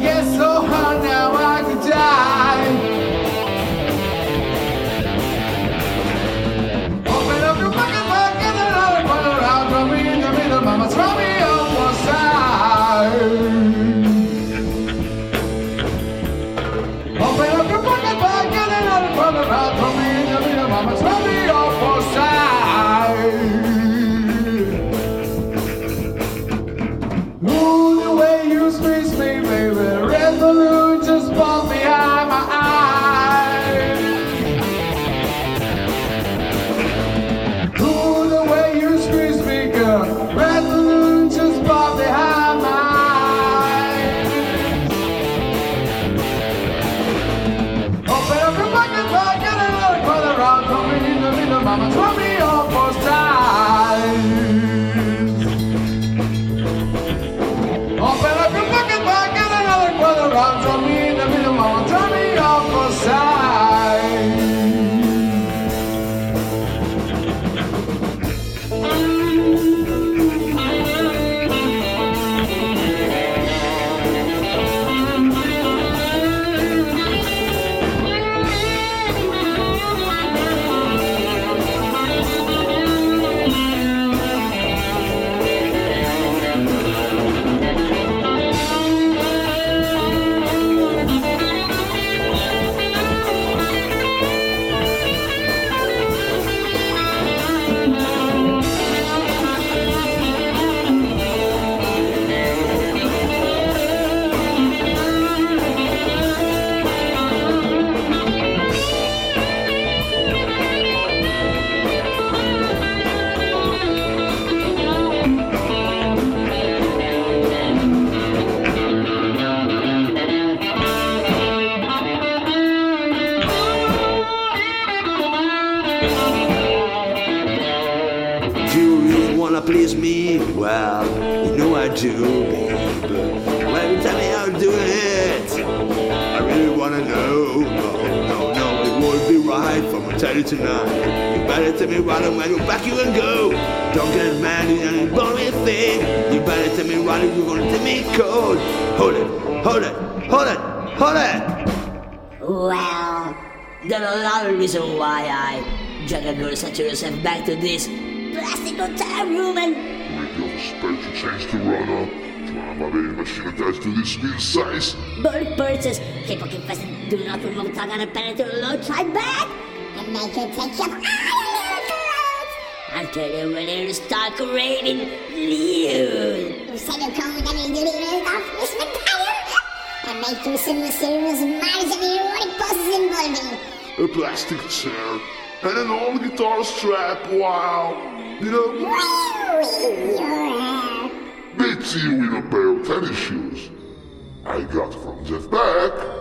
get please me? Well, you know I do, babe. Well, tell me I'll do it, I really wanna know. No, no, no, it won't be right for to tell you tonight. You better tell me right away, you back you and go. Don't get mad, you any boring thing. You better tell me right, you're gonna tell me cold. Hold it, hold it, hold it, hold it. Well, there are a lot of reasons why I girl such yourself back to this plastic hotel room and Radio special change to runner. Trying my baby machine attached to this small size. bird purses. Keep on confessing, do not remove tongue and a pen to a low try back. And make her take your eyelids. Until you're ready to start creating you. Silicone and ingredients of this material and make you some mysterious minds and erotic poses involving. A plastic chair. And an old guitar strap. Wow. You know, hair. Bitsy with a pair of tennis shoes. I got from Jeff Beck.